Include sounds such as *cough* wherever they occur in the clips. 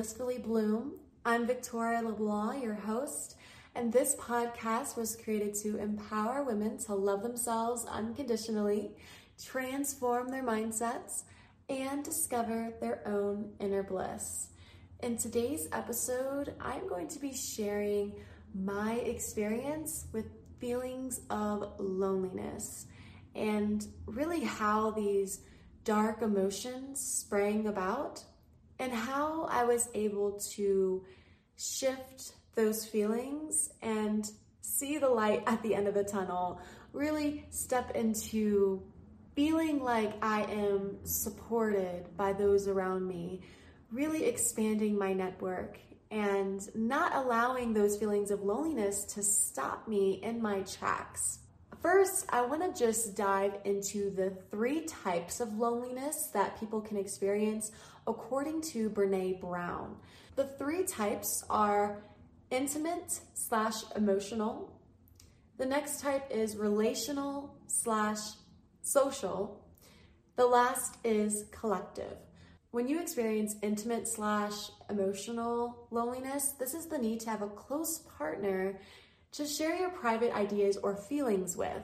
Blissfully Bloom. I'm Victoria LeBlanc, your host, and this podcast was created to empower women to love themselves unconditionally, transform their mindsets, and discover their own inner bliss. In today's episode, I'm going to be sharing my experience with feelings of loneliness and really how these dark emotions sprang about and how I was able to shift those feelings and see the light at the end of the tunnel, really step into feeling like I am supported by those around me, really expanding my network and not allowing those feelings of loneliness to stop me in my tracks. First, I want to just dive into the three types of loneliness that people can experience according to Brene Brown. The three types are intimate slash emotional. The next type is relational slash social. The last is collective. When you experience intimate slash emotional loneliness, this is the need to have a close partner to share your private ideas or feelings with.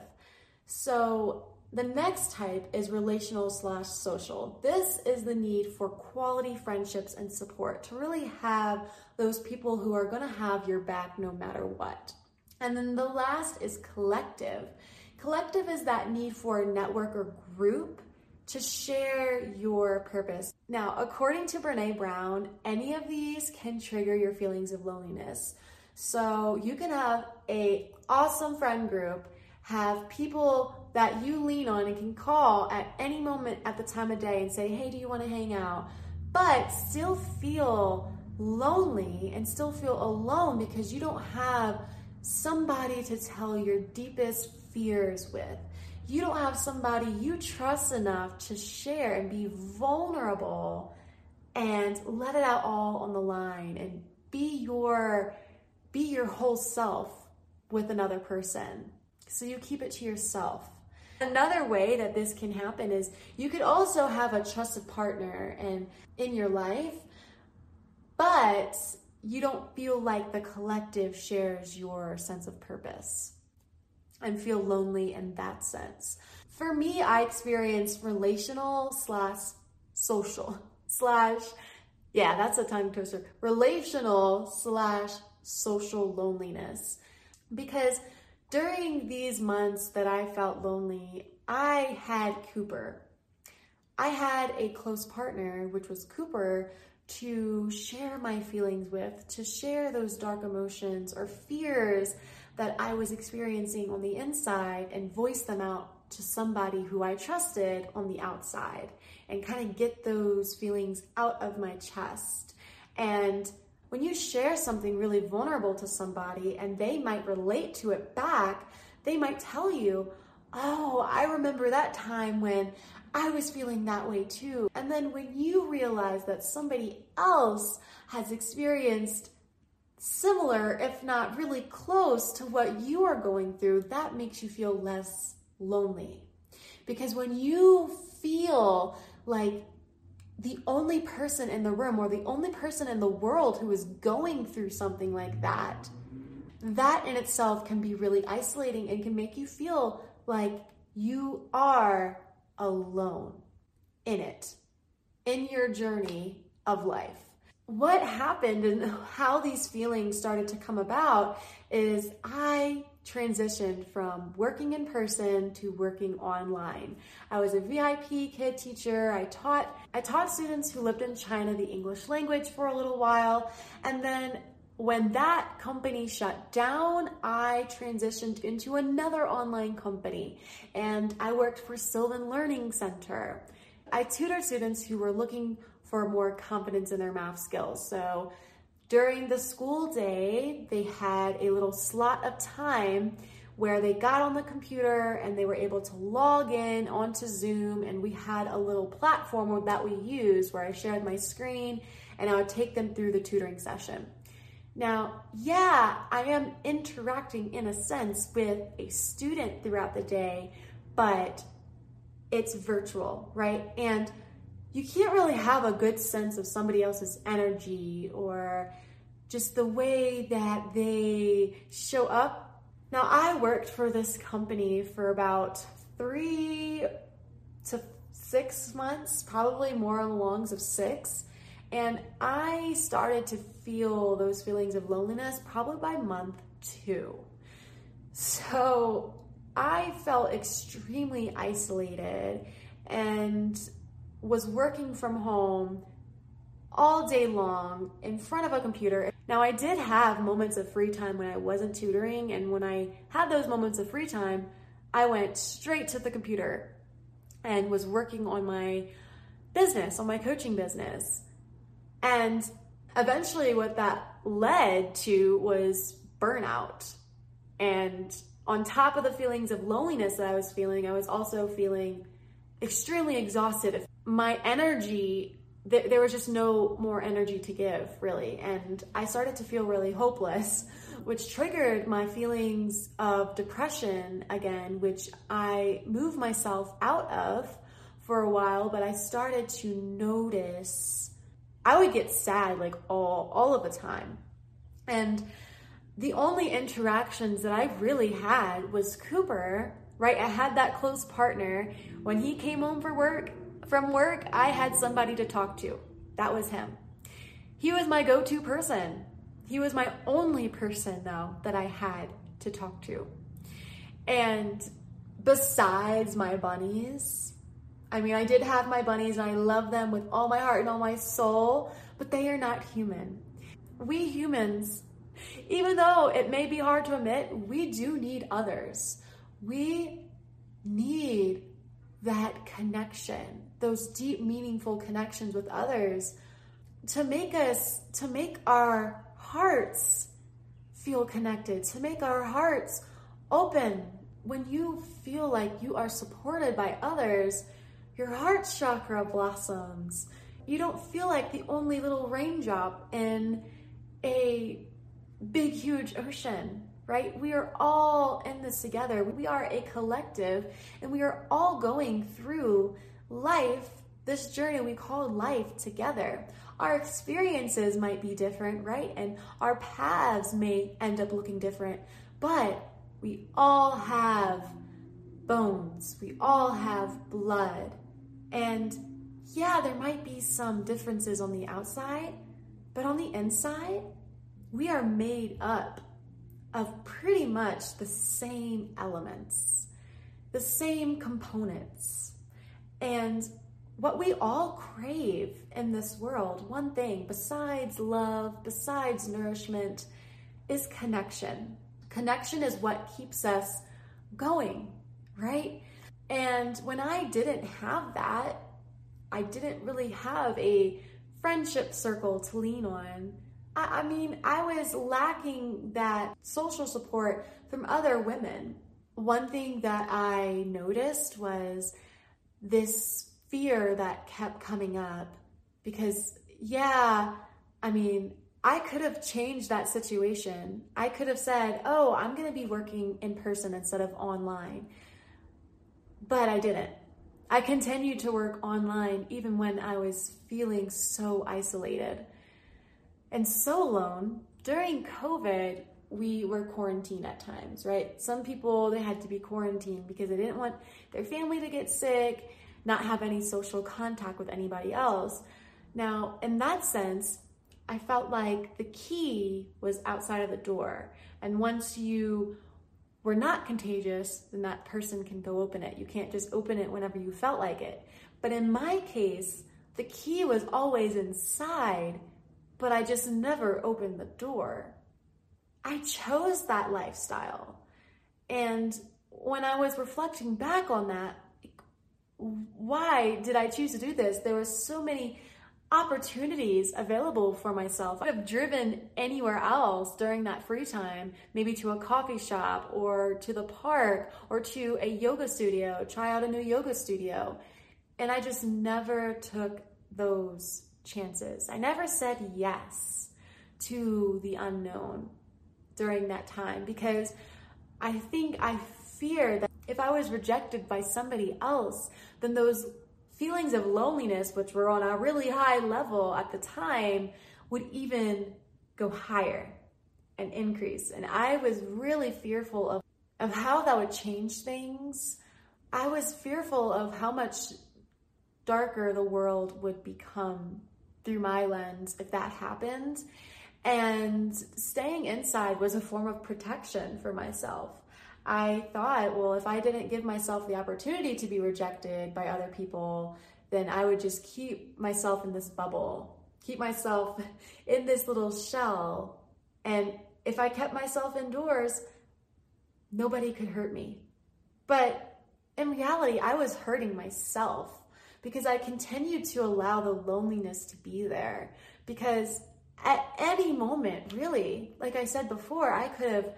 So, the next type is relational slash social. This is the need for quality friendships and support to really have those people who are going to have your back no matter what. And then the last is collective. Collective is that need for a network or group to share your purpose. Now, according to Brene Brown, any of these can trigger your feelings of loneliness. So you can have a awesome friend group, have people that you lean on and can call at any moment at the time of day and say, "Hey, do you want to hang out?" But still feel lonely and still feel alone because you don't have somebody to tell your deepest fears with. You don't have somebody you trust enough to share and be vulnerable and let it out all on the line and be your be your whole self with another person. So you keep it to yourself. Another way that this can happen is you could also have a trusted partner and in your life, but you don't feel like the collective shares your sense of purpose and feel lonely in that sense. For me, I experienced relational slash social slash, yeah, that's a tongue twister, relational slash social loneliness. Because during these months that I felt lonely, I had Cooper. I had a close partner, which was Cooper, to share my feelings with, to share those dark emotions or fears that I was experiencing on the inside and voice them out to somebody who I trusted on the outside and kind of get those feelings out of my chest. And when you share something really vulnerable to somebody and they might relate to it back, they might tell you, Oh, I remember that time when I was feeling that way too. And then when you realize that somebody else has experienced similar, if not really close to what you are going through, that makes you feel less lonely. Because when you feel like the only person in the room or the only person in the world who is going through something like that, that in itself can be really isolating and can make you feel like you are alone in it, in your journey of life. What happened and *laughs* how these feelings started to come about is I transitioned from working in person to working online. I was a VIPKid teacher. I taught I taught students who lived in China the English language for a little while and then when that company shut down, I transitioned into another online company and I worked for Sylvan Learning Center. I tutored students who were looking for more confidence in their math skills. So during the school day, they had a little slot of time where they got on the computer and they were able to log in onto Zoom and we had a little platform that we used where I shared my screen and I would take them through the tutoring session. Now, yeah, I am interacting in a sense with a student throughout the day, but it's virtual, right? And you can't really have a good sense of somebody else's energy or just the way that they show up. Now, I worked for this company for about three to six months, probably more on the longs of six. And I started to feel those feelings of loneliness probably by month two. So I felt extremely isolated and was working from home all day long in front of a computer. Now, I did have moments of free time when I wasn't tutoring, and when I had those moments of free time, I went straight to the computer and was working on my business, on my coaching business. And eventually, what that led to was burnout. And on top of the feelings of loneliness that I was feeling, I was also feeling extremely exhausted. My energy, th- there was just no more energy to give, really. And I started to feel really hopeless, which triggered my feelings of depression again, which I moved myself out of for a while, but I started to notice I would get sad like all all of the time. And the only interactions that I really had was Cooper, right? I had that close partner. When he came home for work, from work, I had somebody to talk to. That was him. He was my go-to person. He was my only person though that I had to talk to. And besides my bunnies, I mean, I did have my bunnies and I love them with all my heart and all my soul, but they are not human. We humans even though it may be hard to admit, we do need others. We need that connection, those deep, meaningful connections with others to make us, to make our hearts feel connected, to make our hearts open. When you feel like you are supported by others, your heart chakra blossoms. You don't feel like the only little raindrop in a big, huge ocean, right? We are all in this together. We are a collective and we are all going through life, this journey we call life together. Our experiences might be different, right? And our paths may end up looking different, but we all have bones, we all have blood. And yeah, there might be some differences on the outside, but on the inside, we are made up of pretty much the same elements, the same components. And what we all crave in this world, one thing besides love, besides nourishment, is connection. Connection is what keeps us going, right? And when I didn't have that, I didn't really have a friendship circle to lean on. I, I mean, I was lacking that social support from other women. One thing that I noticed was this fear that kept coming up because, yeah, I mean, I could have changed that situation. I could have said, oh, I'm going to be working in person instead of online. But I didn't. I continued to work online even when I was feeling so isolated and so alone. During COVID, we were quarantined at times, right? Some people, they had to be quarantined because they didn't want their family to get sick, not have any social contact with anybody else. Now, in that sense, I felt like the key was outside of the door. And once you were not contagious, then that person can go open it. You can't just open it whenever you felt like it. But in my case, the key was always inside but I just never opened the door. I chose that lifestyle. And when I was reflecting back on that, why did I choose to do this? There were so many opportunities available for myself. I could have driven anywhere else during that free time, maybe to a coffee shop or to the park or to a yoga studio, try out a new yoga studio. And I just never took those chances. I never said yes to the unknown during that time because I think I fear that if I was rejected by somebody else, then those feelings of loneliness, which were on a really high level at the time, would even go higher and increase. And I was really fearful of, of how that would change things. I was fearful of how much darker the world would become through my lens if that happened. And staying inside was a form of protection for myself. I thought, well, if I didn't give myself the opportunity to be rejected by other people, then I would just keep myself in this bubble, keep myself *laughs* in this little shell. And if I kept myself indoors, nobody could hurt me. But in reality, I was hurting myself because I continued to allow the loneliness to be there. Because at any moment, really, like I said before, I could have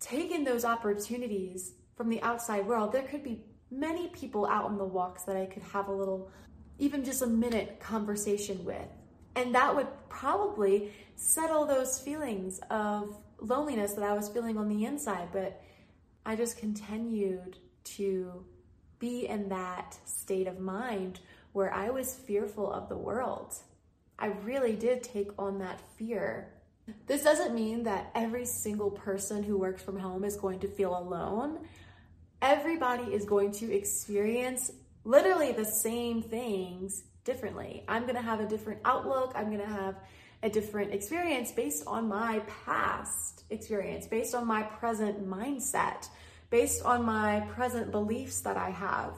taken those opportunities from the outside world. There could be many people out on the walks that I could have a little, even just a minute conversation with. And that would probably settle those feelings of loneliness that I was feeling on the inside. But I just continued to be in that state of mind where I was fearful of the world. I really did take on that fear. This doesn't mean that every single person who works from home is going to feel alone. Everybody is going to experience literally the same things differently. I'm going to have a different outlook. I'm going to have a different experience based on my past experience, based on my present mindset, based on my present beliefs that I have.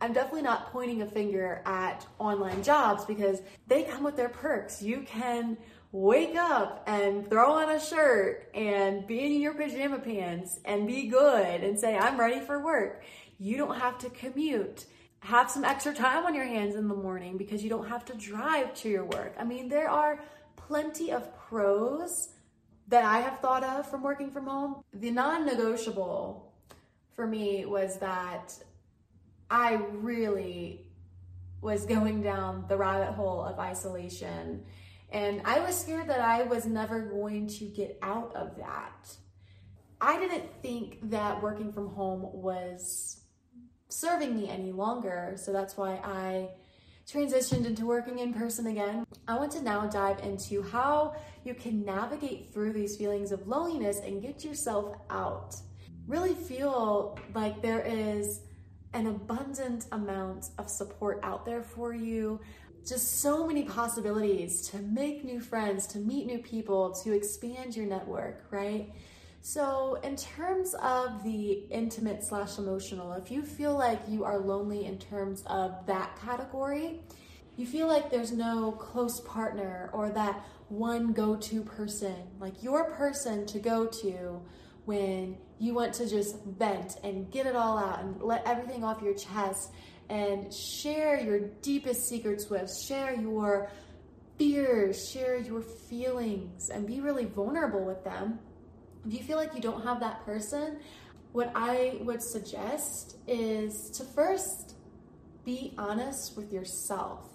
I'm definitely not pointing a finger at online jobs because they come with their perks. You can wake up and throw on a shirt and be in your pajama pants and be good and say, I'm ready for work. You don't have to commute. Have some extra time on your hands in the morning because you don't have to drive to your work. I mean, there are plenty of pros that I have thought of from working from home. The non negotiable for me was that I really was going down the rabbit hole of isolation. And I was scared that I was never going to get out of that. I didn't think that working from home was serving me any longer. So that's why I transitioned into working in person again. I want to now dive into how you can navigate through these feelings of loneliness and get yourself out. Really feel like there is an abundant amount of support out there for you. Just so many possibilities to make new friends, to meet new people, to expand your network, right? So, in terms of the intimate slash emotional, if you feel like you are lonely in terms of that category, you feel like there's no close partner or that one go to person, like your person to go to when you want to just vent and get it all out and let everything off your chest and share your deepest secrets with, share your fears, share your feelings, and be really vulnerable with them. If you feel like you don't have that person, what I would suggest is to first be honest with yourself,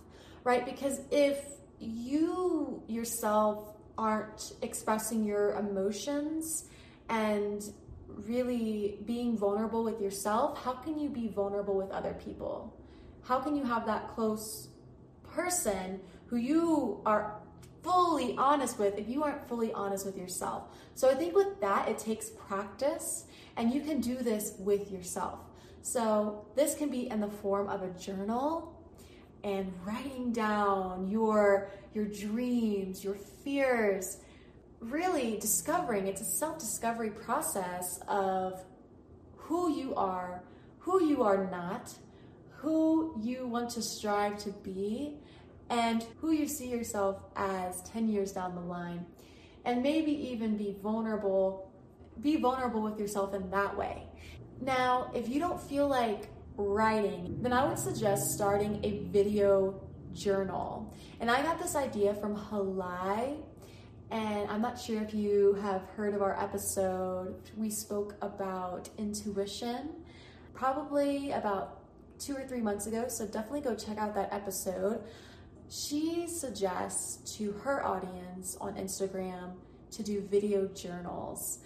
right? Because if you yourself aren't expressing your emotions and really being vulnerable with yourself, how can you be vulnerable with other people? How can you have that close person who you are fully honest with if you aren't fully honest with yourself? So I think with that, it takes practice, and you can do this with yourself. So this can be in the form of a journal and writing down your your dreams, your fears, really discovering it's a self discovery process of who you are, who you are not, who you want to strive to be, and who you see yourself as 10 years down the line. And maybe even be vulnerable, be vulnerable with yourself in that way. Now, if you don't feel like writing, then I would suggest starting a video journal. And I got this idea from Halai and I'm not sure if you have heard of our episode. We spoke about intuition probably about two or three months ago. So definitely go check out that episode. She suggests to her audience on Instagram to do video journals.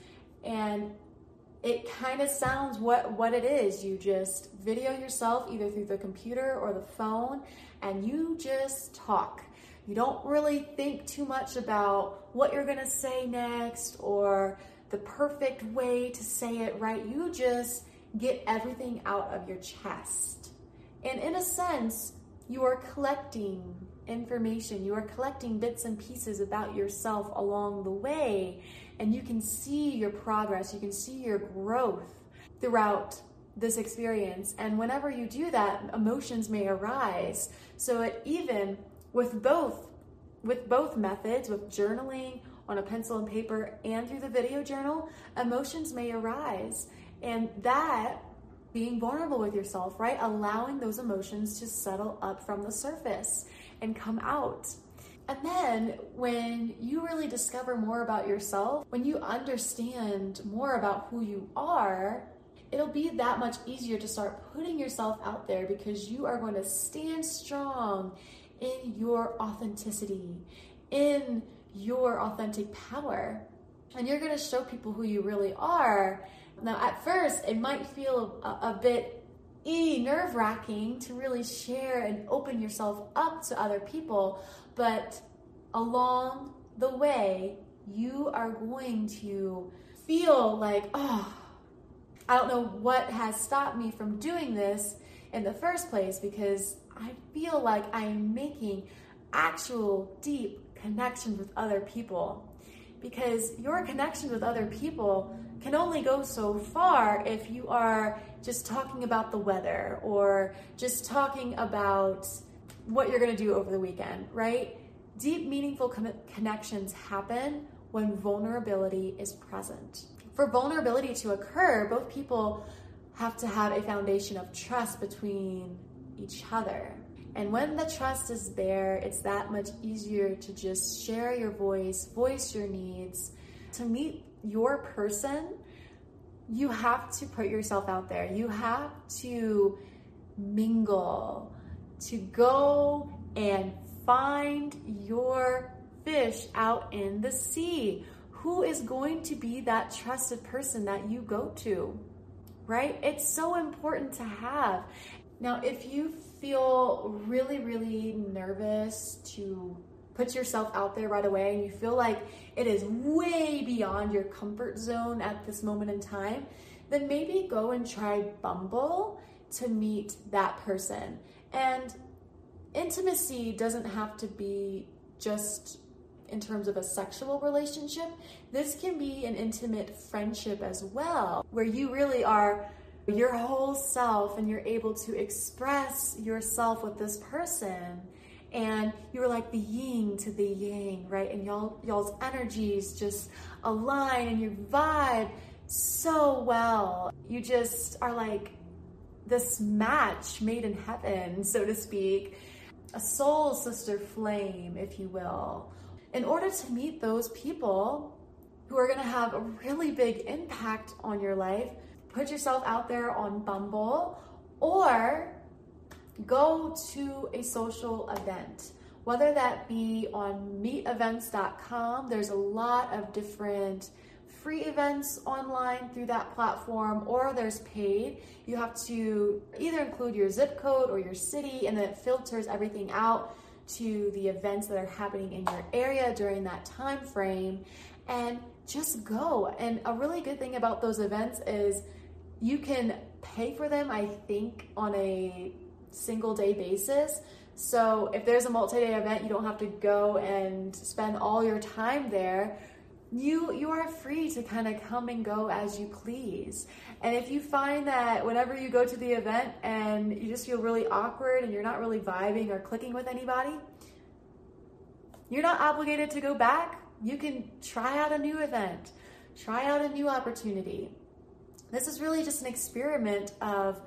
And it kind of sounds what what it is. You just video yourself either through the computer or the phone and you just talk. You don't really think too much about what you're going to say next or the perfect way to say it right. You just get everything out of your chest. And in a sense, you are collecting information, you are collecting bits and pieces about yourself along the way and you can see your progress, you can see your growth throughout this experience. And whenever you do that, emotions may arise. So it even with both with both methods, with journaling on a pencil and paper and through the video journal, emotions may arise. And that being vulnerable with yourself, right? Allowing those emotions to settle up from the surface and come out. And then when you really discover more about yourself, when you understand more about who you are, it'll be that much easier to start putting yourself out there because you are going to stand strong in your authenticity, in your authentic power. And you're going to show people who you really are. Now, at first, it might feel a, a bit e nerve wracking to really share and open yourself up to other people. But along the way, you are going to feel like, oh, I don't know what has stopped me from doing this in the first place because I feel like I'm making actual deep connections with other people. Because your connections with other people can only go so far if you are just talking about the weather or just talking about what you're going to do over the weekend, right? Deep, meaningful con- connections happen when vulnerability is present. For vulnerability to occur, both people have to have a foundation of trust between each other. And when the trust is there, it's that much easier to just share your voice, voice your needs. To meet your person, you have to put yourself out there. You have to mingle, to go and find your fish out in the sea. Who is going to be that trusted person that you go to? Right? It's so important to have. Now, if you feel really, really nervous to put yourself out there right away and you feel like it is way beyond your comfort zone at this moment in time, then maybe go and try Bumble to meet that person. And intimacy doesn't have to be just in terms of a sexual relationship. This can be an intimate friendship as well, where you really are your whole self and you're able to express yourself with this person. And you're like the yin to the yang right? And y'all y'all's energies just align and you vibe so well. You just are like this match made in heaven so to speak. A soul sister flame, if you will, in order to meet those people who are going to have a really big impact on your life, put yourself out there on Bumble or go to a social event. Whether that be on meetevents.com, there's a lot of different free events online through that platform or there's paid. You have to either include your zip code or your city and then it filters everything out to the events that are happening in your area during that time frame and just go. And a really good thing about those events is you can pay for them, I think, on a single day basis. So if there's a multi day event, you don't have to go and spend all your time there you you are free to kind of come and go as you please. And if you find that whenever you go to the event and you just feel really awkward and you're not really vibing or clicking with anybody, you're not obligated to go back. You can try out a new event, try out a new opportunity. This is really just an experiment of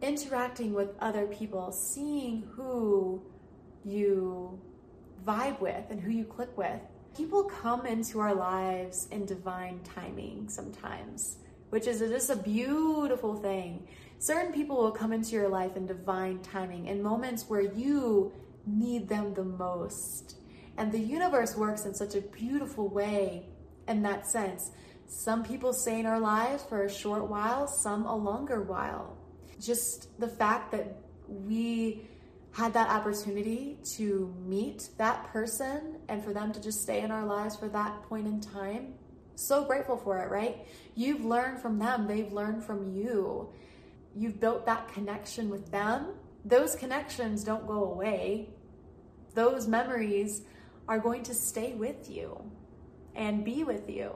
interacting with other people, seeing who you vibe with and who you click with. People come into our lives in divine timing sometimes, which is just a beautiful thing. Certain people will come into your life in divine timing in moments where you need them the most. And the universe works in such a beautiful way in that sense. Some people stay in our lives for a short while, some a longer while. Just the fact that we had that opportunity to meet that person and for them to just stay in our lives for that point in time, so grateful for it, right? You've learned from them, they've learned from you. You've built that connection with them. Those connections don't go away. Those memories are going to stay with you and be with you.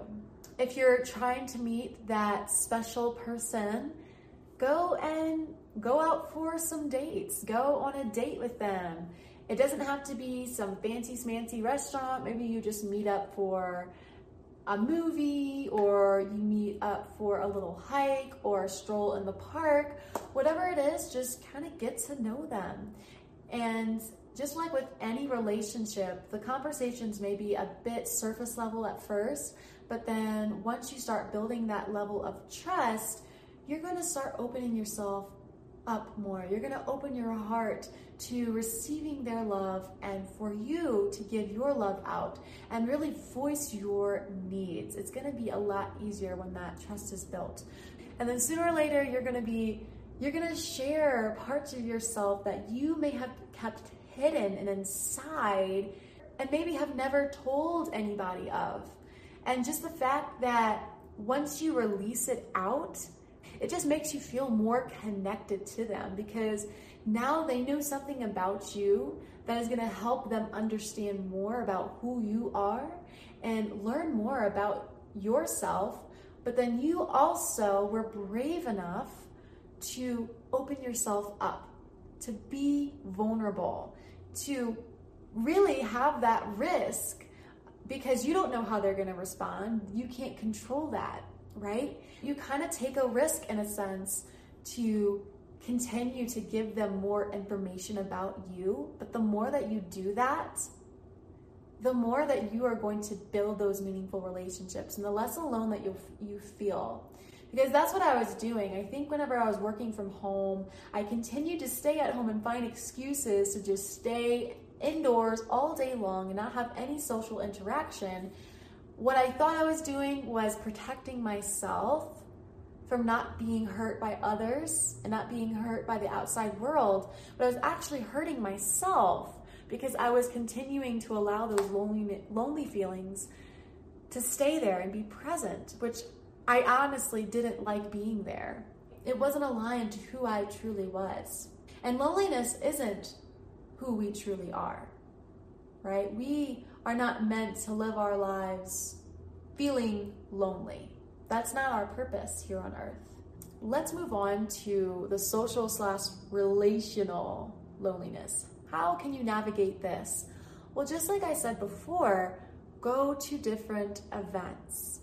If you're trying to meet that special person, go and go out for some dates. Go on a date with them. It doesn't have to be some fancy smancy restaurant. Maybe you just meet up for a movie or you meet up for a little hike or a stroll in the park. Whatever it is, just kind of get to know them. And just like with any relationship, the conversations may be a bit surface level at first, but then once you start building that level of trust, you're going to start opening yourself up more. You're going to open your heart to receiving their love and for you to give your love out and really voice your needs. It's going to be a lot easier when that trust is built. And then sooner or later, you're going to be you're going to share parts of yourself that you may have kept hidden and inside and maybe have never told anybody of. And just the fact that once you release it out, it just makes you feel more connected to them because now they know something about you that is going to help them understand more about who you are and learn more about yourself. But then you also were brave enough to open yourself up, to be vulnerable, to really have that risk because you don't know how they're going to respond. You can't control that right? You kind of take a risk in a sense to continue to give them more information about you. But the more that you do that, the more that you are going to build those meaningful relationships and the less alone that you you feel because that's what I was doing. I think whenever I was working from home, I continued to stay at home and find excuses to just stay indoors all day long and not have any social interaction what I thought I was doing was protecting myself from not being hurt by others and not being hurt by the outside world, but I was actually hurting myself because I was continuing to allow those lonely, lonely feelings to stay there and be present, which I honestly didn't like being there. It wasn't aligned to who I truly was. And loneliness isn't who we truly are, right? We are not meant to live our lives feeling lonely. That's not our purpose here on earth. Let's move on to the social slash relational loneliness. How can you navigate this? Well, just like I said before, go to different events.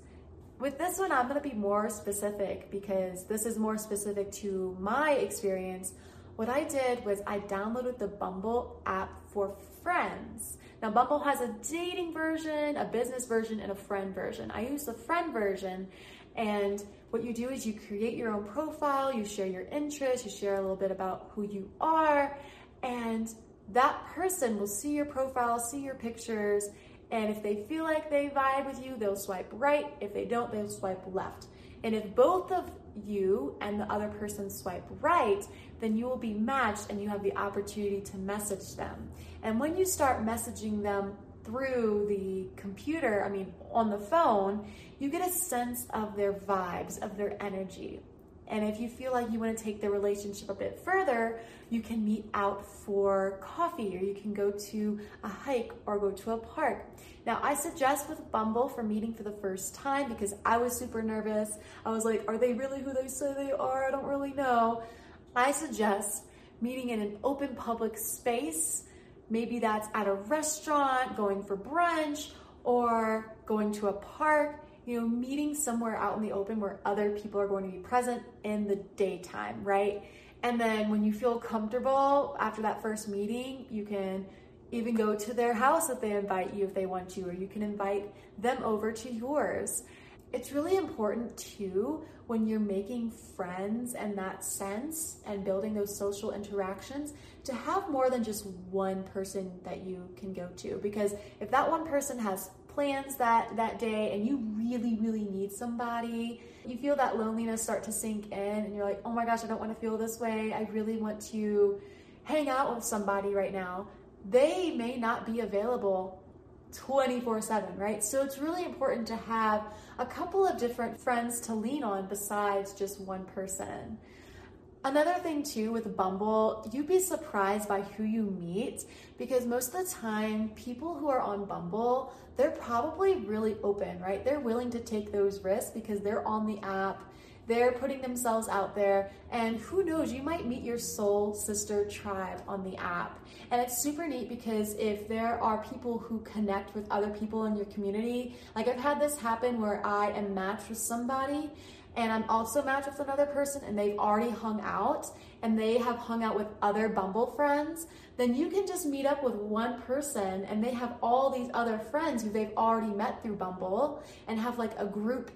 With this one, I'm going to be more specific because this is more specific to my experience. What I did was I downloaded the Bumble app for friends. Now, Bumble has a dating version, a business version, and a friend version. I use the friend version, and what you do is you create your own profile, you share your interests, you share a little bit about who you are, and that person will see your profile, see your pictures, and if they feel like they vibe with you, they'll swipe right. If they don't, they'll swipe left. And if both of you and the other person swipe right, then you will be matched and you have the opportunity to message them. And when you start messaging them through the computer, I mean, on the phone, you get a sense of their vibes, of their energy. And if you feel like you want to take the relationship a bit further, you can meet out for coffee or you can go to a hike or go to a park. Now, I suggest with Bumble for meeting for the first time because I was super nervous. I was like, are they really who they say they are? I don't really know. I suggest meeting in an open public space. Maybe that's at a restaurant, going for brunch, or going to a park you know, meeting somewhere out in the open where other people are going to be present in the daytime, right? And then when you feel comfortable after that first meeting, you can even go to their house if they invite you if they want to, or you can invite them over to yours. It's really important too when you're making friends and that sense and building those social interactions to have more than just one person that you can go to. Because if that one person has plans that that day and you really really need somebody you feel that loneliness start to sink in and you're like oh my gosh i don't want to feel this way i really want to hang out with somebody right now they may not be available 24 7 right so it's really important to have a couple of different friends to lean on besides just one person Another thing too with Bumble, you'd be surprised by who you meet because most of the time people who are on Bumble, they're probably really open, right? They're willing to take those risks because they're on the app. They're putting themselves out there, and who knows, you might meet your soul sister tribe on the app. And it's super neat because if there are people who connect with other people in your community, like I've had this happen where I am matched with somebody and I'm also matched with another person and they've already hung out and they have hung out with other Bumble friends, then you can just meet up with one person and they have all these other friends who they've already met through Bumble and have like a group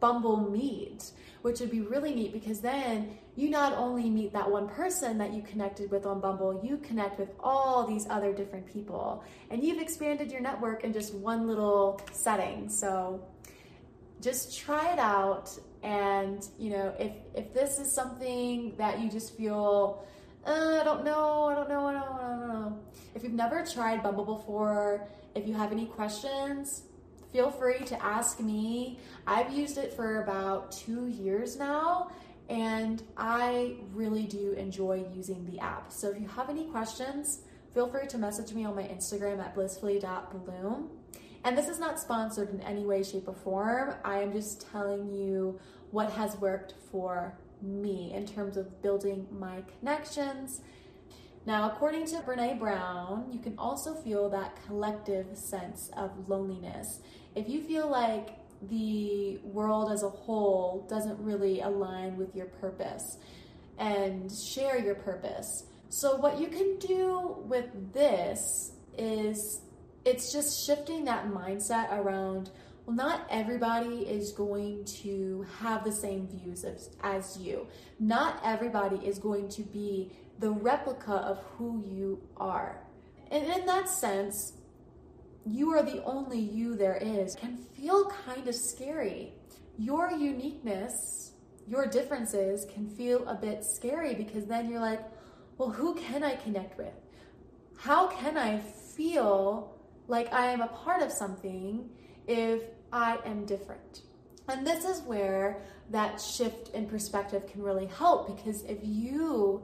Bumble meet, which would be really neat because then you not only meet that one person that you connected with on Bumble, you connect with all these other different people and you've expanded your network in just one little setting. So just try it out and you know if if this is something that you just feel uh, i don't know i don't know i don't know i don't know if you've never tried bumble before if you have any questions feel free to ask me i've used it for about two years now and i really do enjoy using the app so if you have any questions feel free to message me on my instagram at blissfully.bloom and this is not sponsored in any way, shape, or form. I am just telling you what has worked for me in terms of building my connections. Now, according to Brene Brown, you can also feel that collective sense of loneliness. If you feel like the world as a whole doesn't really align with your purpose and share your purpose. So, what you can do with this is it's just shifting that mindset around well, not everybody is going to have the same views as, as you. Not everybody is going to be the replica of who you are. And in that sense, you are the only you there is can feel kind of scary. Your uniqueness, your differences can feel a bit scary because then you're like, well, who can I connect with? How can I feel like I am a part of something if I am different. And this is where that shift in perspective can really help because if you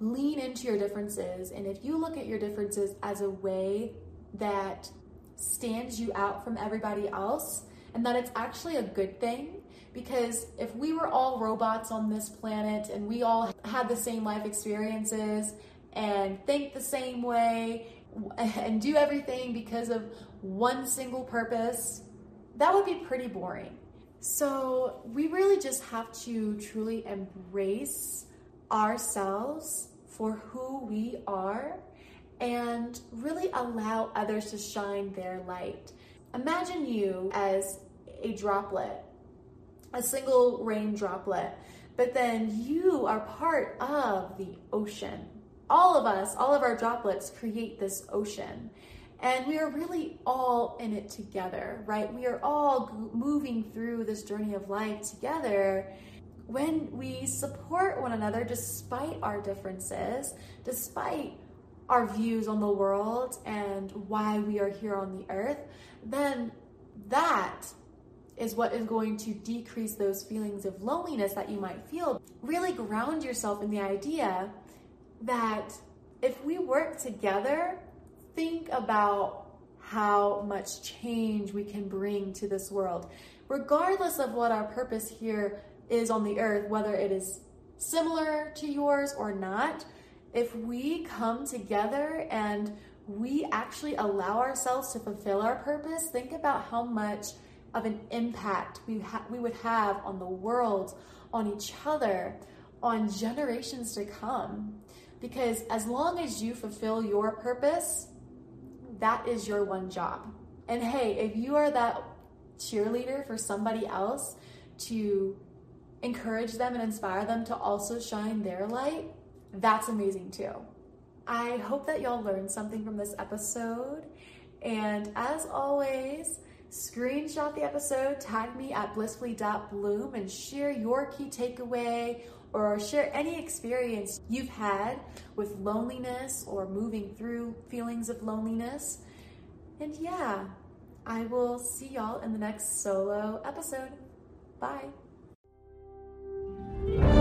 lean into your differences and if you look at your differences as a way that stands you out from everybody else and that it's actually a good thing because if we were all robots on this planet and we all had the same life experiences and think the same way *laughs* and do everything because of one single purpose, that would be pretty boring. So, we really just have to truly embrace ourselves for who we are and really allow others to shine their light. Imagine you as a droplet, a single rain droplet, but then you are part of the ocean all of us, all of our droplets create this ocean. And we are really all in it together, right? We are all moving through this journey of life together. When we support one another despite our differences, despite our views on the world and why we are here on the earth, then that is what is going to decrease those feelings of loneliness that you might feel. Really ground yourself in the idea that if we work together, think about how much change we can bring to this world. Regardless of what our purpose here is on the earth, whether it is similar to yours or not, if we come together and we actually allow ourselves to fulfill our purpose, think about how much of an impact we, ha- we would have on the world, on each other, on generations to come. Because as long as you fulfill your purpose, that is your one job. And hey, if you are that cheerleader for somebody else to encourage them and inspire them to also shine their light, that's amazing too. I hope that y'all learned something from this episode. And as always, screenshot the episode, tag me at blissfully.bloom, and share your key takeaway or share any experience you've had with loneliness or moving through feelings of loneliness. And yeah, I will see y'all in the next solo episode. Bye. Thank you.